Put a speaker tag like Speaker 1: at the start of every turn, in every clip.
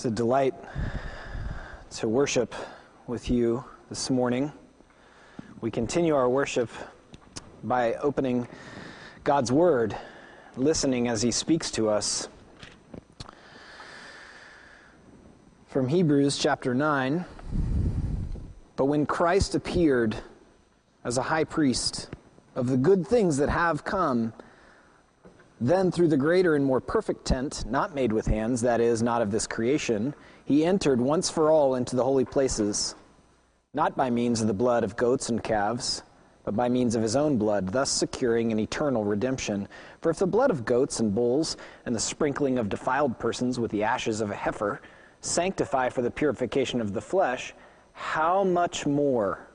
Speaker 1: It's a delight to worship with you this morning. We continue our worship by opening God's Word, listening as He speaks to us. From Hebrews chapter 9 But when Christ appeared as a high priest of the good things that have come, then, through the greater and more perfect tent, not made with hands, that is, not of this creation, he entered once for all into the holy places, not by means of the blood of goats and calves, but by means of his own blood, thus securing an eternal redemption. For if the blood of goats and bulls and the sprinkling of defiled persons with the ashes of a heifer sanctify for the purification of the flesh, how much more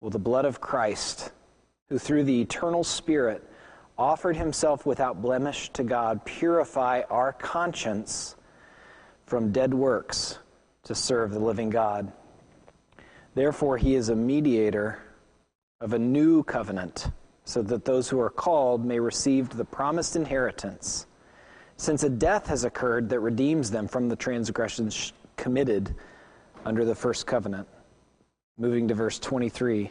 Speaker 1: will the blood of Christ, who through the eternal Spirit, offered himself without blemish to God, purify our conscience from dead works to serve the living God. Therefore, he is a mediator of a new covenant, so that those who are called may receive the promised inheritance. Since a death has occurred that redeems them from the transgressions committed under the first covenant. Moving to verse 23.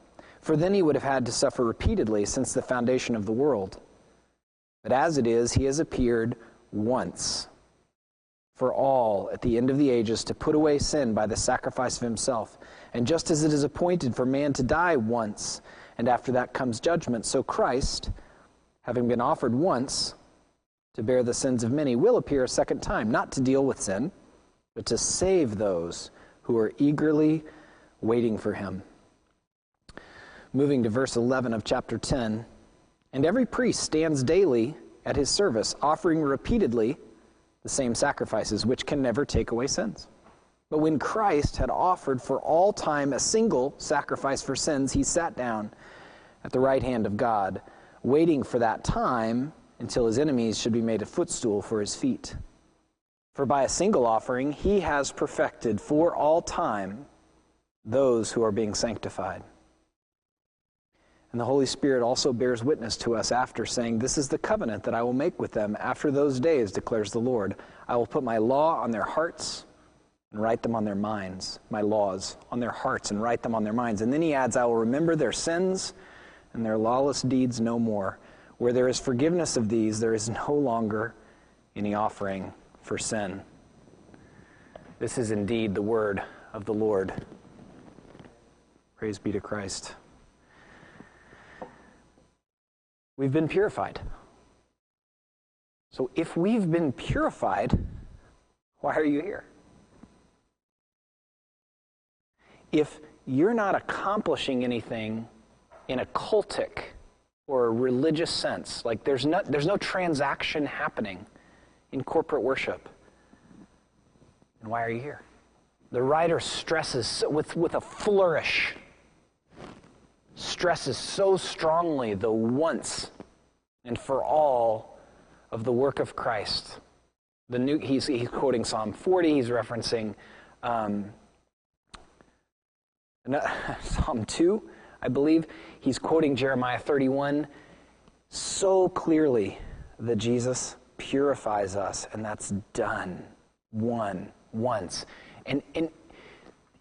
Speaker 1: for then he would have had to suffer repeatedly since the foundation of the world. But as it is, he has appeared once for all at the end of the ages to put away sin by the sacrifice of himself. And just as it is appointed for man to die once, and after that comes judgment, so Christ, having been offered once to bear the sins of many, will appear a second time, not to deal with sin, but to save those who are eagerly waiting for him moving to verse 11 of chapter 10. And every priest stands daily at his service, offering repeatedly the same sacrifices, which can never take away sins. But when Christ had offered for all time a single sacrifice for sins, he sat down at the right hand of God, waiting for that time until his enemies should be made a footstool for his feet. For by a single offering, he has perfected for all time those who are being sanctified. And the Holy Spirit also bears witness to us after, saying, This is the covenant that I will make with them after those days, declares the Lord. I will put my law on their hearts and write them on their minds, my laws on their hearts and write them on their minds. And then he adds, I will remember their sins and their lawless deeds no more. Where there is forgiveness of these, there is no longer any offering for sin. This is indeed the word of the Lord. Praise be to Christ. We've been purified. So if we've been purified, why are you here? If you're not accomplishing anything in a cultic or a religious sense, like there's no, there's no transaction happening in corporate worship, then why are you here? The writer stresses with, with a flourish stresses so strongly the once and for all of the work of Christ. The new, he's, he's quoting Psalm 40, he's referencing um, Psalm 2, I believe. He's quoting Jeremiah 31 so clearly that Jesus purifies us, and that's done one, once. And, and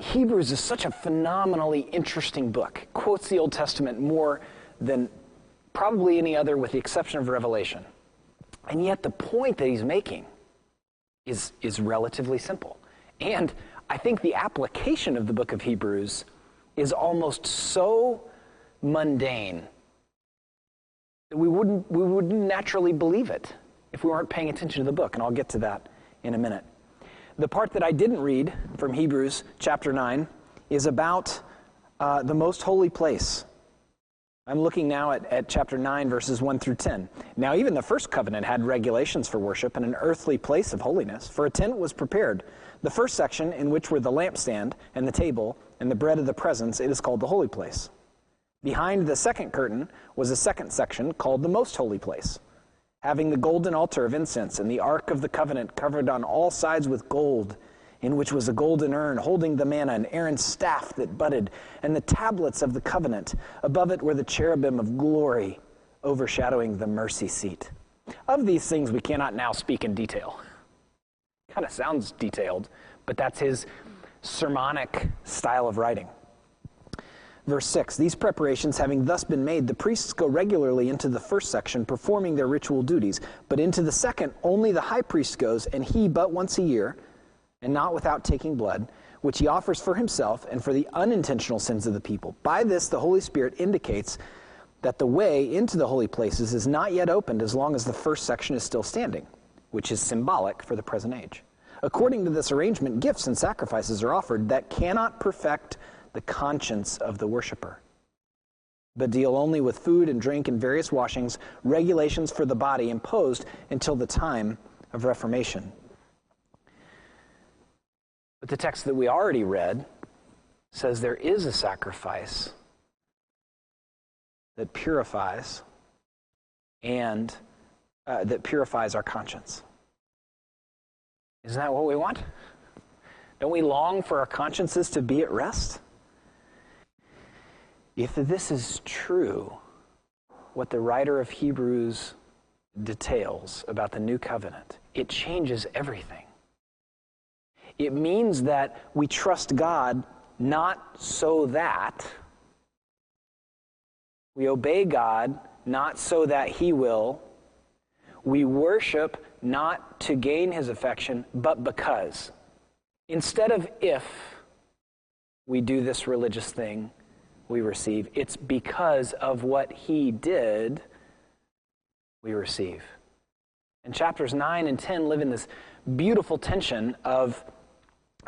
Speaker 1: Hebrews is such a phenomenally interesting book. Quotes the Old Testament more than probably any other, with the exception of Revelation. And yet, the point that he's making is, is relatively simple. And I think the application of the book of Hebrews is almost so mundane that we wouldn't, we wouldn't naturally believe it if we weren't paying attention to the book. And I'll get to that in a minute. The part that I didn't read from Hebrews chapter 9 is about uh, the most holy place. I'm looking now at, at chapter 9, verses 1 through 10. Now, even the first covenant had regulations for worship and an earthly place of holiness, for a tent was prepared. The first section, in which were the lampstand and the table and the bread of the presence, it is called the holy place. Behind the second curtain was a second section called the most holy place, having the golden altar of incense and the ark of the covenant covered on all sides with gold in which was a golden urn holding the manna and Aaron's staff that budded, and the tablets of the covenant. Above it were the cherubim of glory overshadowing the mercy seat. Of these things we cannot now speak in detail. Kind of sounds detailed, but that's his sermonic style of writing. Verse 6 These preparations having thus been made, the priests go regularly into the first section, performing their ritual duties. But into the second, only the high priest goes, and he but once a year and not without taking blood, which he offers for himself and for the unintentional sins of the people. By this, the Holy Spirit indicates that the way into the holy places is not yet opened as long as the first section is still standing, which is symbolic for the present age. According to this arrangement, gifts and sacrifices are offered that cannot perfect the conscience of the worshiper, but deal only with food and drink and various washings, regulations for the body imposed until the time of Reformation. But the text that we already read says there is a sacrifice that purifies and uh, that purifies our conscience. Isn't that what we want? Don't we long for our consciences to be at rest? If this is true, what the writer of Hebrews details about the new covenant, it changes everything. It means that we trust God not so that we obey God, not so that He will. We worship not to gain His affection, but because. Instead of if we do this religious thing, we receive. It's because of what He did, we receive. And chapters 9 and 10 live in this beautiful tension of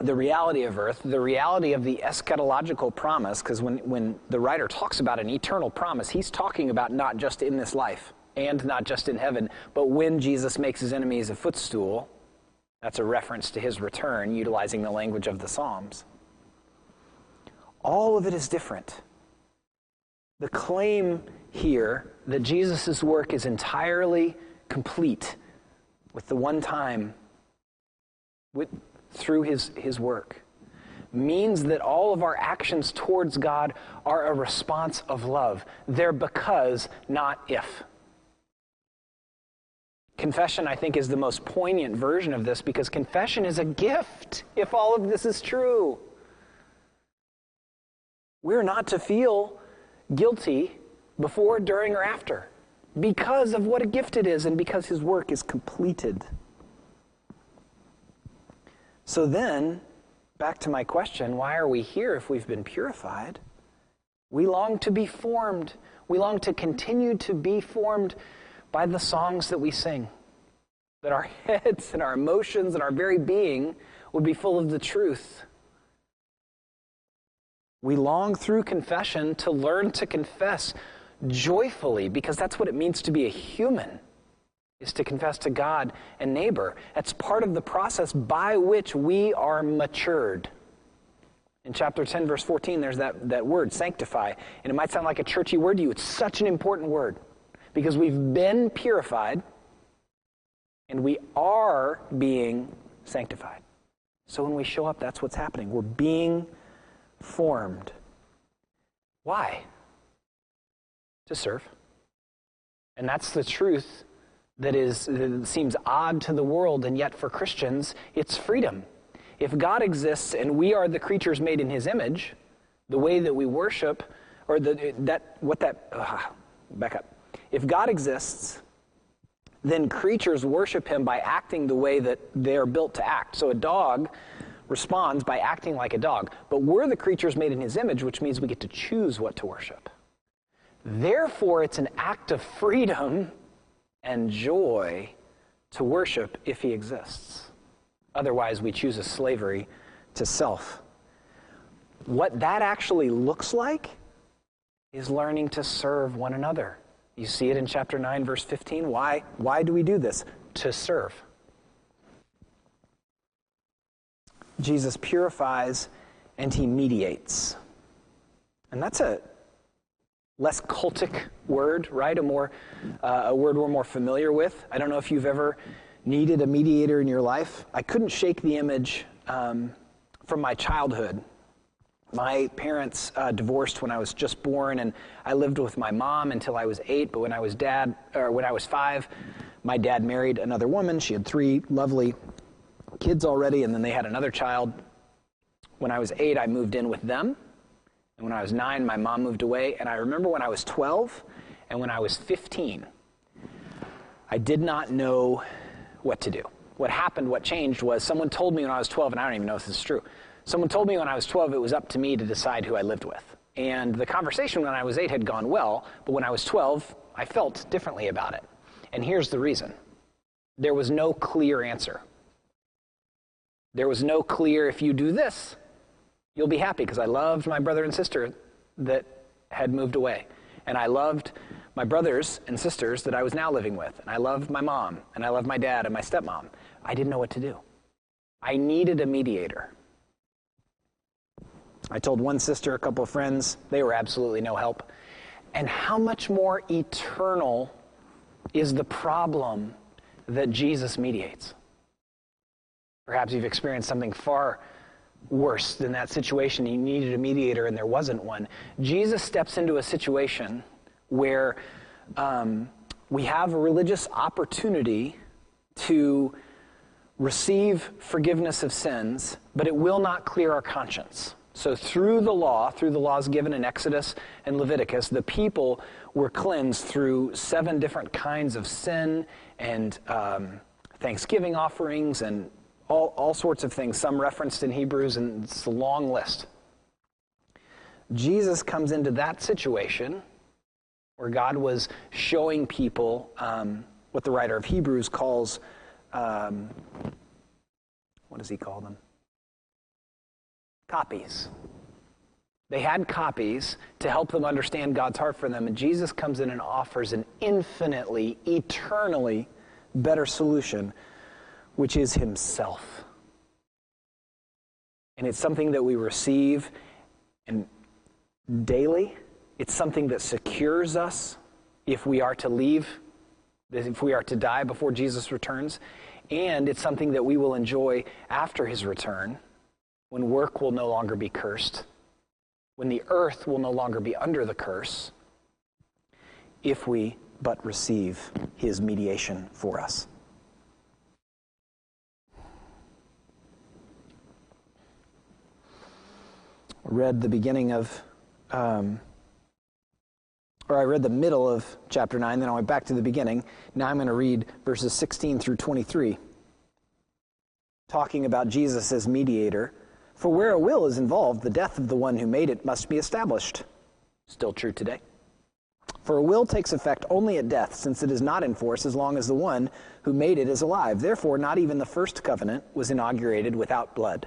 Speaker 1: the reality of earth, the reality of the eschatological promise, because when, when the writer talks about an eternal promise, he's talking about not just in this life and not just in heaven, but when Jesus makes his enemies a footstool. That's a reference to his return, utilizing the language of the Psalms. All of it is different. The claim here that Jesus' work is entirely complete with the one time, with, through his, his work means that all of our actions towards God are a response of love. They're because, not if. Confession, I think, is the most poignant version of this because confession is a gift if all of this is true. We're not to feel guilty before, during, or after because of what a gift it is and because his work is completed. So then, back to my question why are we here if we've been purified? We long to be formed. We long to continue to be formed by the songs that we sing. That our heads and our emotions and our very being would be full of the truth. We long through confession to learn to confess joyfully because that's what it means to be a human is to confess to God and neighbor. That's part of the process by which we are matured. In chapter 10, verse 14, there's that, that word, sanctify. And it might sound like a churchy word to you. It's such an important word because we've been purified and we are being sanctified. So when we show up, that's what's happening. We're being formed. Why? To serve. And that's the truth that is that seems odd to the world and yet for Christians it's freedom. If God exists and we are the creatures made in his image, the way that we worship or the, that what that uh, back up. If God exists, then creatures worship him by acting the way that they're built to act. So a dog responds by acting like a dog. But we're the creatures made in his image, which means we get to choose what to worship. Therefore, it's an act of freedom and joy to worship if he exists. Otherwise, we choose a slavery to self. What that actually looks like is learning to serve one another. You see it in chapter 9, verse 15. Why, why do we do this? To serve. Jesus purifies and he mediates. And that's a less cultic word, right? A more uh, a word we're more familiar with. I don't know if you've ever needed a mediator in your life. I couldn't shake the image um, from my childhood. My parents uh, divorced when I was just born, and I lived with my mom until I was eight. But when I was dad, or when I was five, my dad married another woman. She had three lovely kids already, and then they had another child. When I was eight, I moved in with them. And when I was nine, my mom moved away. And I remember when I was 12 and when I was 15, I did not know what to do. What happened, what changed was someone told me when I was 12, and I don't even know if this is true. Someone told me when I was 12 it was up to me to decide who I lived with. And the conversation when I was 8 had gone well, but when I was 12, I felt differently about it. And here's the reason there was no clear answer. There was no clear, if you do this, you'll be happy, because I loved my brother and sister that had moved away. And I loved my brothers and sisters that I was now living with. And I loved my mom, and I loved my dad and my stepmom. I didn't know what to do. I needed a mediator. I told one sister, a couple of friends, they were absolutely no help. And how much more eternal is the problem that Jesus mediates? Perhaps you've experienced something far worse than that situation. You needed a mediator and there wasn't one. Jesus steps into a situation where um, we have a religious opportunity to receive forgiveness of sins, but it will not clear our conscience. So, through the law, through the laws given in Exodus and Leviticus, the people were cleansed through seven different kinds of sin and um, thanksgiving offerings and all, all sorts of things, some referenced in Hebrews, and it's a long list. Jesus comes into that situation where God was showing people um, what the writer of Hebrews calls, um, what does he call them? Copies. They had copies to help them understand God's heart for them, and Jesus comes in and offers an infinitely, eternally better solution, which is Himself. And it's something that we receive and daily it's something that secures us if we are to leave, if we are to die before Jesus returns. And it's something that we will enjoy after his return when work will no longer be cursed, when the earth will no longer be under the curse, if we but receive his mediation for us. Read the beginning of um, or I read the middle of chapter 9, then I went back to the beginning. Now I'm going to read verses 16 through 23, talking about Jesus as mediator. For where a will is involved, the death of the one who made it must be established. Still true today. For a will takes effect only at death, since it is not in force as long as the one who made it is alive. Therefore, not even the first covenant was inaugurated without blood.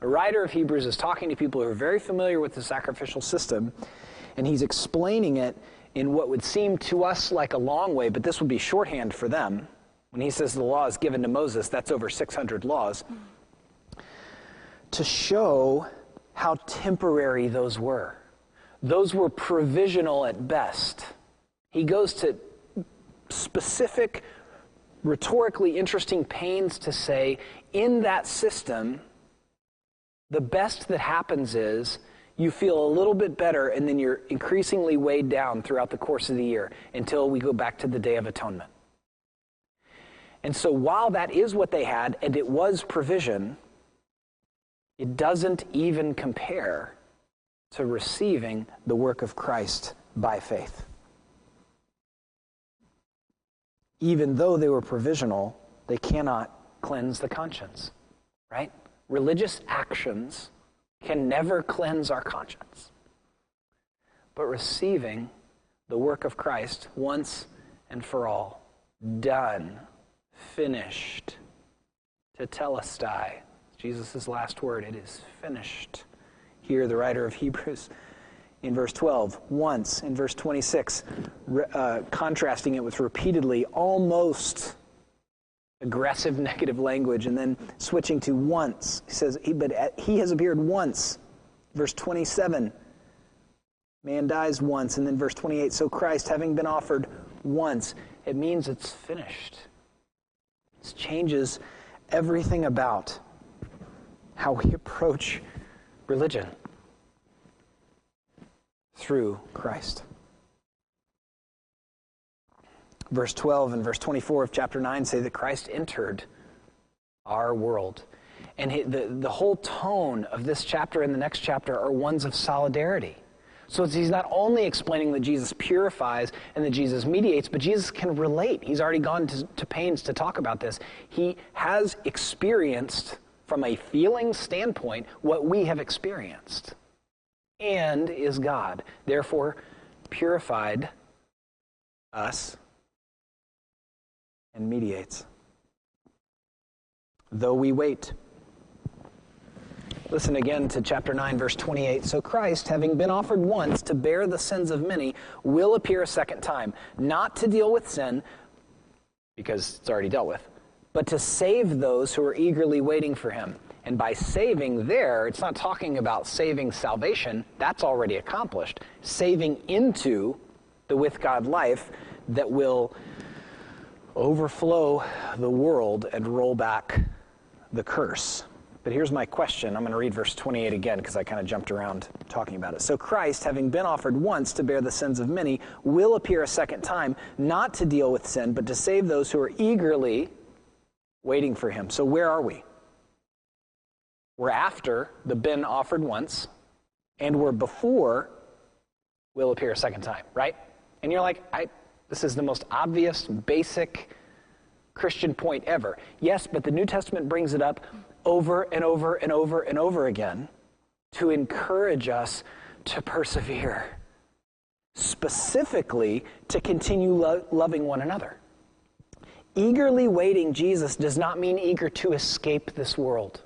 Speaker 1: The writer of Hebrews is talking to people who are very familiar with the sacrificial system, and he's explaining it in what would seem to us like a long way, but this would be shorthand for them. When he says the law is given to Moses, that's over 600 laws. To show how temporary those were. Those were provisional at best. He goes to specific, rhetorically interesting pains to say in that system, the best that happens is you feel a little bit better and then you're increasingly weighed down throughout the course of the year until we go back to the Day of Atonement. And so while that is what they had and it was provision, it doesn't even compare to receiving the work of Christ by faith. even though they were provisional, they cannot cleanse the conscience, right? Religious actions can never cleanse our conscience. But receiving the work of Christ once and for all, done, finished, tetelestai, Jesus' last word, it is finished. Here, the writer of Hebrews in verse 12, once in verse 26, uh, contrasting it with repeatedly, almost aggressive negative language, and then switching to once. He says, he, but uh, he has appeared once. Verse 27, man dies once. And then verse 28, so Christ, having been offered once, it means it's finished. This changes everything about how we approach religion through Christ. Verse 12 and verse 24 of chapter 9 say that Christ entered our world. And the, the whole tone of this chapter and the next chapter are ones of solidarity. So he's not only explaining that Jesus purifies and that Jesus mediates, but Jesus can relate. He's already gone to, to pains to talk about this. He has experienced, from a feeling standpoint, what we have experienced and is God. Therefore, purified us and mediates. Though we wait. Listen again to chapter 9, verse 28. So Christ, having been offered once to bear the sins of many, will appear a second time, not to deal with sin, because it's already dealt with, but to save those who are eagerly waiting for him. And by saving there, it's not talking about saving salvation, that's already accomplished. Saving into the with God life that will overflow the world and roll back the curse. But here's my question. I'm going to read verse 28 again because I kind of jumped around talking about it. So Christ, having been offered once to bear the sins of many, will appear a second time, not to deal with sin, but to save those who are eagerly waiting for him. So where are we? We're after the been offered once, and we're before will appear a second time, right? And you're like, I, this is the most obvious, basic Christian point ever. Yes, but the New Testament brings it up over and over and over and over again to encourage us to persevere, specifically to continue lo- loving one another. Eagerly waiting Jesus does not mean eager to escape this world.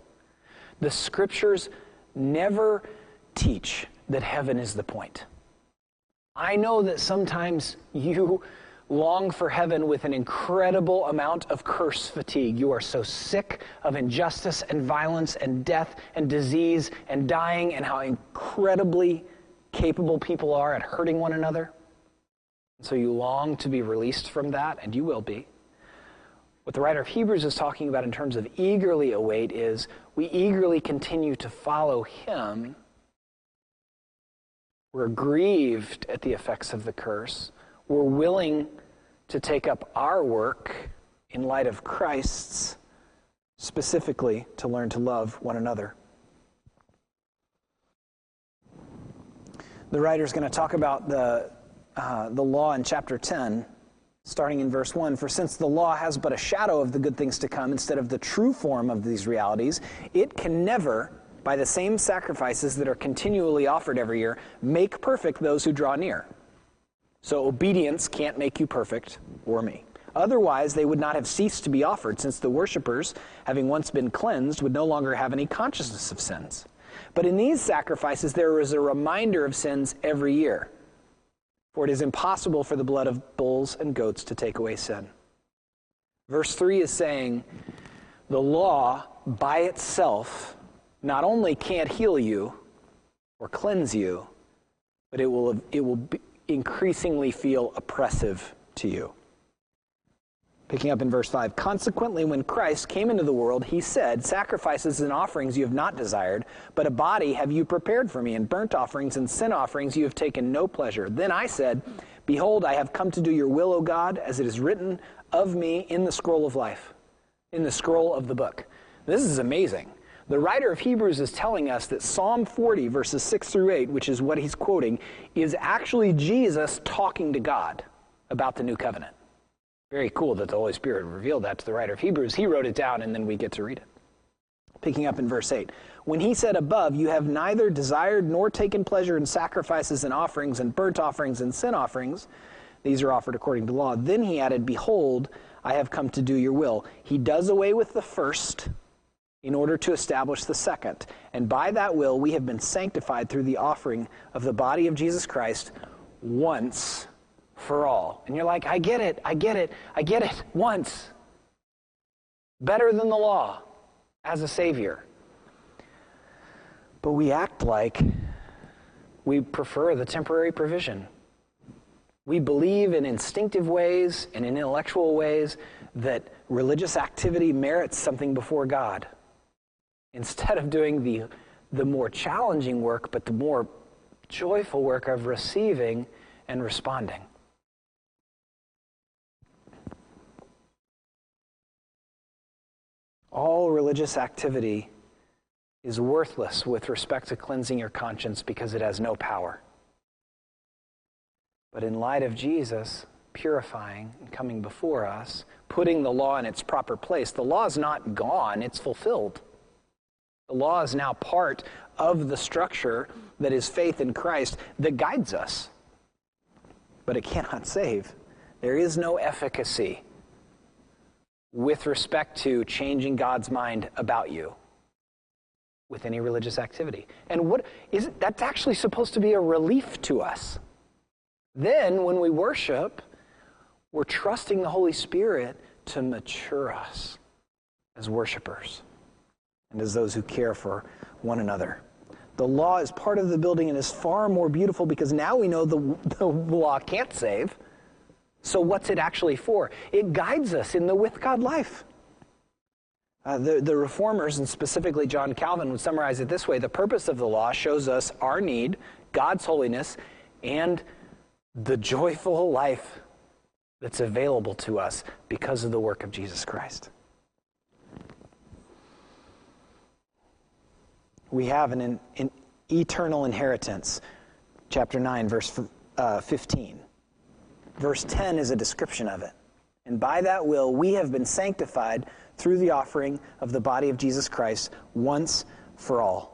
Speaker 1: The scriptures never teach that heaven is the point. I know that sometimes you long for heaven with an incredible amount of curse fatigue. You are so sick of injustice and violence and death and disease and dying and how incredibly capable people are at hurting one another. So you long to be released from that, and you will be. What the writer of Hebrews is talking about in terms of eagerly await is we eagerly continue to follow him. We're grieved at the effects of the curse. We're willing to take up our work in light of Christ's, specifically to learn to love one another. The writer is going to talk about the, uh, the law in chapter 10 starting in verse 1 For since the law has but a shadow of the good things to come instead of the true form of these realities, it can never, by the same sacrifices that are continually offered every year, make perfect those who draw near. So obedience can't make you perfect, or me. Otherwise, they would not have ceased to be offered, since the worshippers, having once been cleansed, would no longer have any consciousness of sins. But in these sacrifices, there is a reminder of sins every year. For it is impossible for the blood of bulls and goats to take away sin. Verse 3 is saying the law by itself not only can't heal you or cleanse you, but it will, it will increasingly feel oppressive to you. Picking up in verse 5 Consequently, when Christ came into the world, he said, Sacrifices and offerings you have not desired, but a body have you prepared for me, and burnt offerings and sin offerings you have taken no pleasure. Then I said, Behold, I have come to do your will, O God, as it is written of me in the scroll of life, in the scroll of the book. This is amazing. The writer of Hebrews is telling us that Psalm 40, verses 6 through 8, which is what he's quoting, is actually Jesus talking to God about the new covenant. Very cool that the Holy Spirit revealed that to the writer of Hebrews. He wrote it down, and then we get to read it. Picking up in verse 8. When he said above, You have neither desired nor taken pleasure in sacrifices and offerings and burnt offerings and sin offerings, these are offered according to law. Then he added, Behold, I have come to do your will. He does away with the first in order to establish the second. And by that will, we have been sanctified through the offering of the body of Jesus Christ once for all. And you're like, I get it, I get it, I get it, once. Better than the law as a Savior. But we act like we prefer the temporary provision. We believe in instinctive ways and in intellectual ways that religious activity merits something before God. Instead of doing the, the more challenging work, but the more joyful work of receiving and responding. All religious activity is worthless with respect to cleansing your conscience because it has no power. But in light of Jesus purifying and coming before us, putting the law in its proper place, the law is not gone, it's fulfilled. The law is now part of the structure that is faith in Christ that guides us. But it cannot save. There is no efficacy with respect to changing God's mind about you with any religious activity. And what is that's actually supposed to be a relief to us. Then, when we worship, we're trusting the Holy Spirit to mature us as worshipers and as those who care for one another. The law is part of the building and is far more beautiful because now we know the, the law can't save. So, what's it actually for? It guides us in the with God life. Uh, the, the reformers, and specifically John Calvin, would summarize it this way The purpose of the law shows us our need, God's holiness, and the joyful life that's available to us because of the work of Jesus Christ. We have an, an eternal inheritance. Chapter 9, verse uh, 15. Verse 10 is a description of it. And by that will, we have been sanctified through the offering of the body of Jesus Christ once for all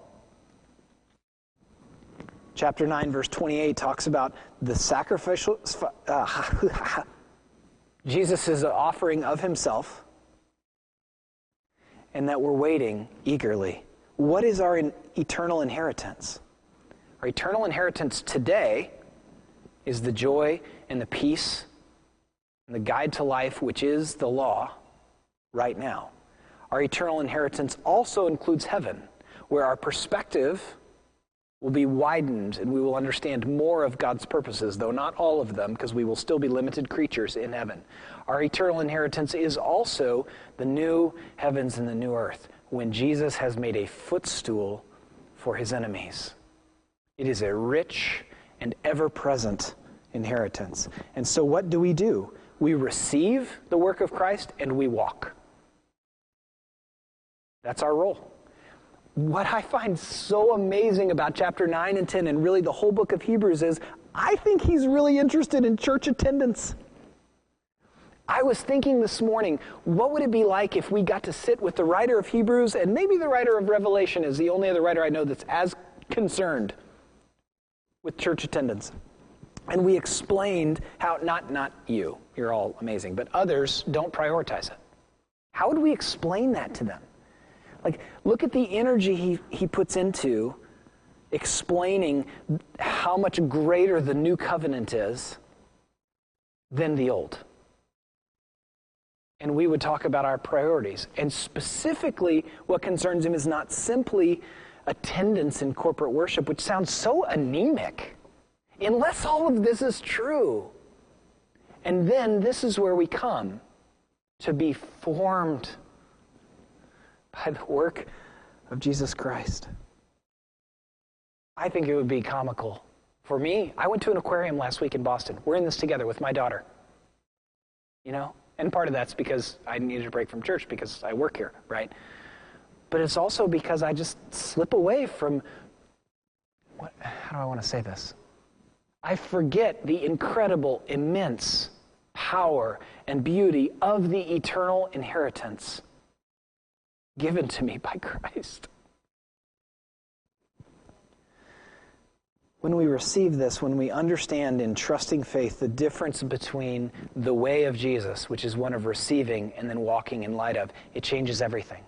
Speaker 1: chapter 9, verse 28 talks about the sacrificial. Uh, Jesus' offering of himself, and that we're waiting eagerly. What is our eternal inheritance? Our eternal inheritance today is the joy and the peace and the guide to life, which is the law, right now. Our eternal inheritance also includes heaven, where our perspective will be widened and we will understand more of God's purposes, though not all of them, because we will still be limited creatures in heaven. Our eternal inheritance is also the new heavens and the new earth, when Jesus has made a footstool for his enemies. It is a rich and ever present inheritance. And so, what do we do? We receive the work of Christ and we walk. That's our role what I find so amazing about chapter 9 and 10 and really the whole book of Hebrews is I think he's really interested in church attendance. I was thinking this morning, what would it be like if we got to sit with the writer of Hebrews and maybe the writer of Revelation is the only other writer I know that's as concerned with church attendance. And we explained how, not, not you, you're all amazing, but others don't prioritize it. How would we explain that to them? Like, look at the energy he, he puts into explaining how much greater the new covenant is than the old. And we would talk about our priorities. And specifically, what concerns him is not simply attendance in corporate worship, which sounds so anemic, unless all of this is true. And then this is where we come to be formed by the work of Jesus Christ. I think it would be comical. For me, I went to an aquarium last week in Boston. We're in this together with my daughter. You know? And part of that's because I needed a break from church because I work here, right? But it's also because I just slip away from what, how do I want to say this? I forget the incredible, immense power, and beauty of the eternal inheritance given to me by Christ. When we receive this, when we understand in trusting faith the difference between the way of Jesus, which is one of receiving, and then walking in light of, it changes everything.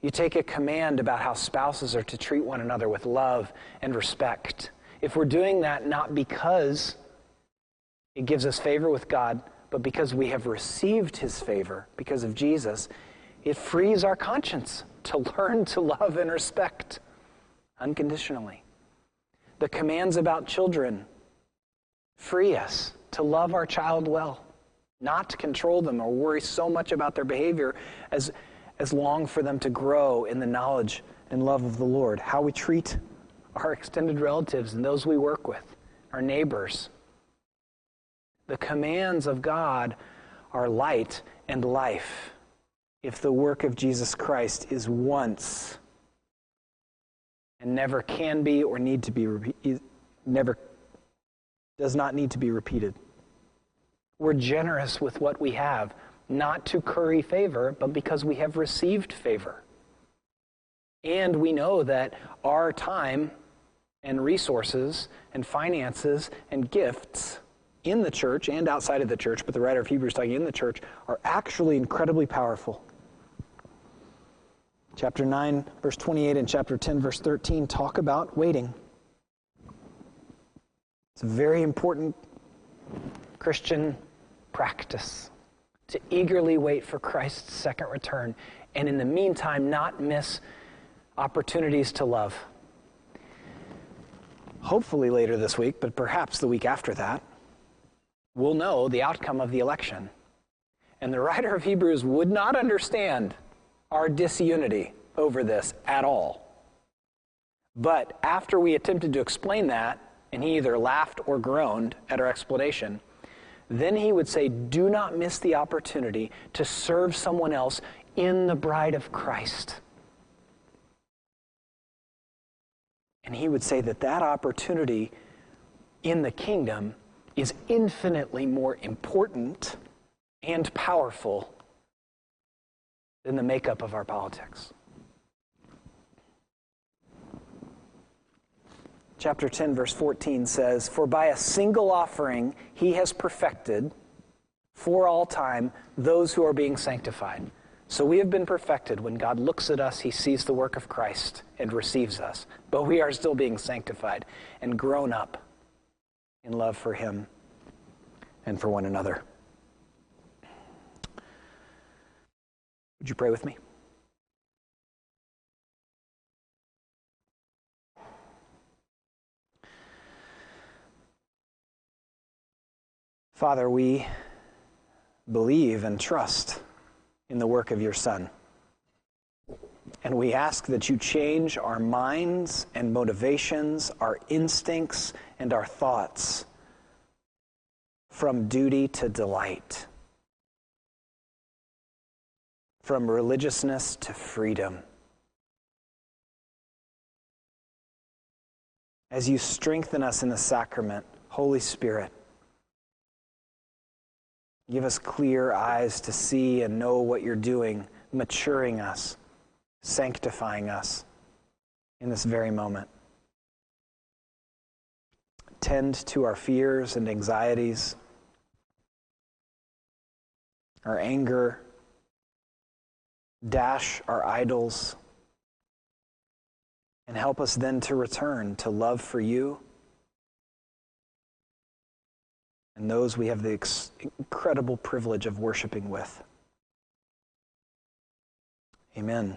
Speaker 1: You take a command about how spouses are to treat one another with love and respect. If we're doing that not because it gives us favor with God, but because we have received his favor because of Jesus, it frees our conscience to learn to love and respect unconditionally. The commands about children free us to love our child well, not to control them or worry so much about their behavior as, as long for them to grow in the knowledge and love of the Lord. How we treat our extended relatives and those we work with, our neighbors. The commands of God are light and life if the work of Jesus Christ is once and never can be or need to be never does not need to be repeated. We're generous with what we have, not to curry favor, but because we have received favor. And we know that our time and resources and finances and gifts in the church and outside of the church, but the writer of Hebrews talking in the church, are actually incredibly powerful. Chapter 9, verse 28, and chapter 10, verse 13 talk about waiting. It's a very important Christian practice to eagerly wait for Christ's second return and in the meantime not miss opportunities to love. Hopefully later this week, but perhaps the week after that, we'll know the outcome of the election. And the writer of Hebrews would not understand our disunity over this at all. But after we attempted to explain that, and he either laughed or groaned at our explanation, then he would say, Do not miss the opportunity to serve someone else in the bride of Christ. And he would say that that opportunity in the kingdom is infinitely more important and powerful than the makeup of our politics. Chapter 10, verse 14 says, For by a single offering he has perfected for all time those who are being sanctified. So we have been perfected. When God looks at us, he sees the work of Christ and receives us. But we are still being sanctified and grown up in love for him and for one another. Would you pray with me? Father, we believe and trust in the work of your Son. And we ask that you change our minds and motivations, our instincts and our thoughts from duty to delight from religiousness to freedom. As you strengthen us in the sacrament, Holy Spirit, give us clear eyes to see and know what you're doing, maturing us, sanctifying us in this very moment. Tend to our fears and anxieties, our anger dash our idols, and help us then to return to love for you and those we have the ex- incredible privilege of worshiping with. Amen.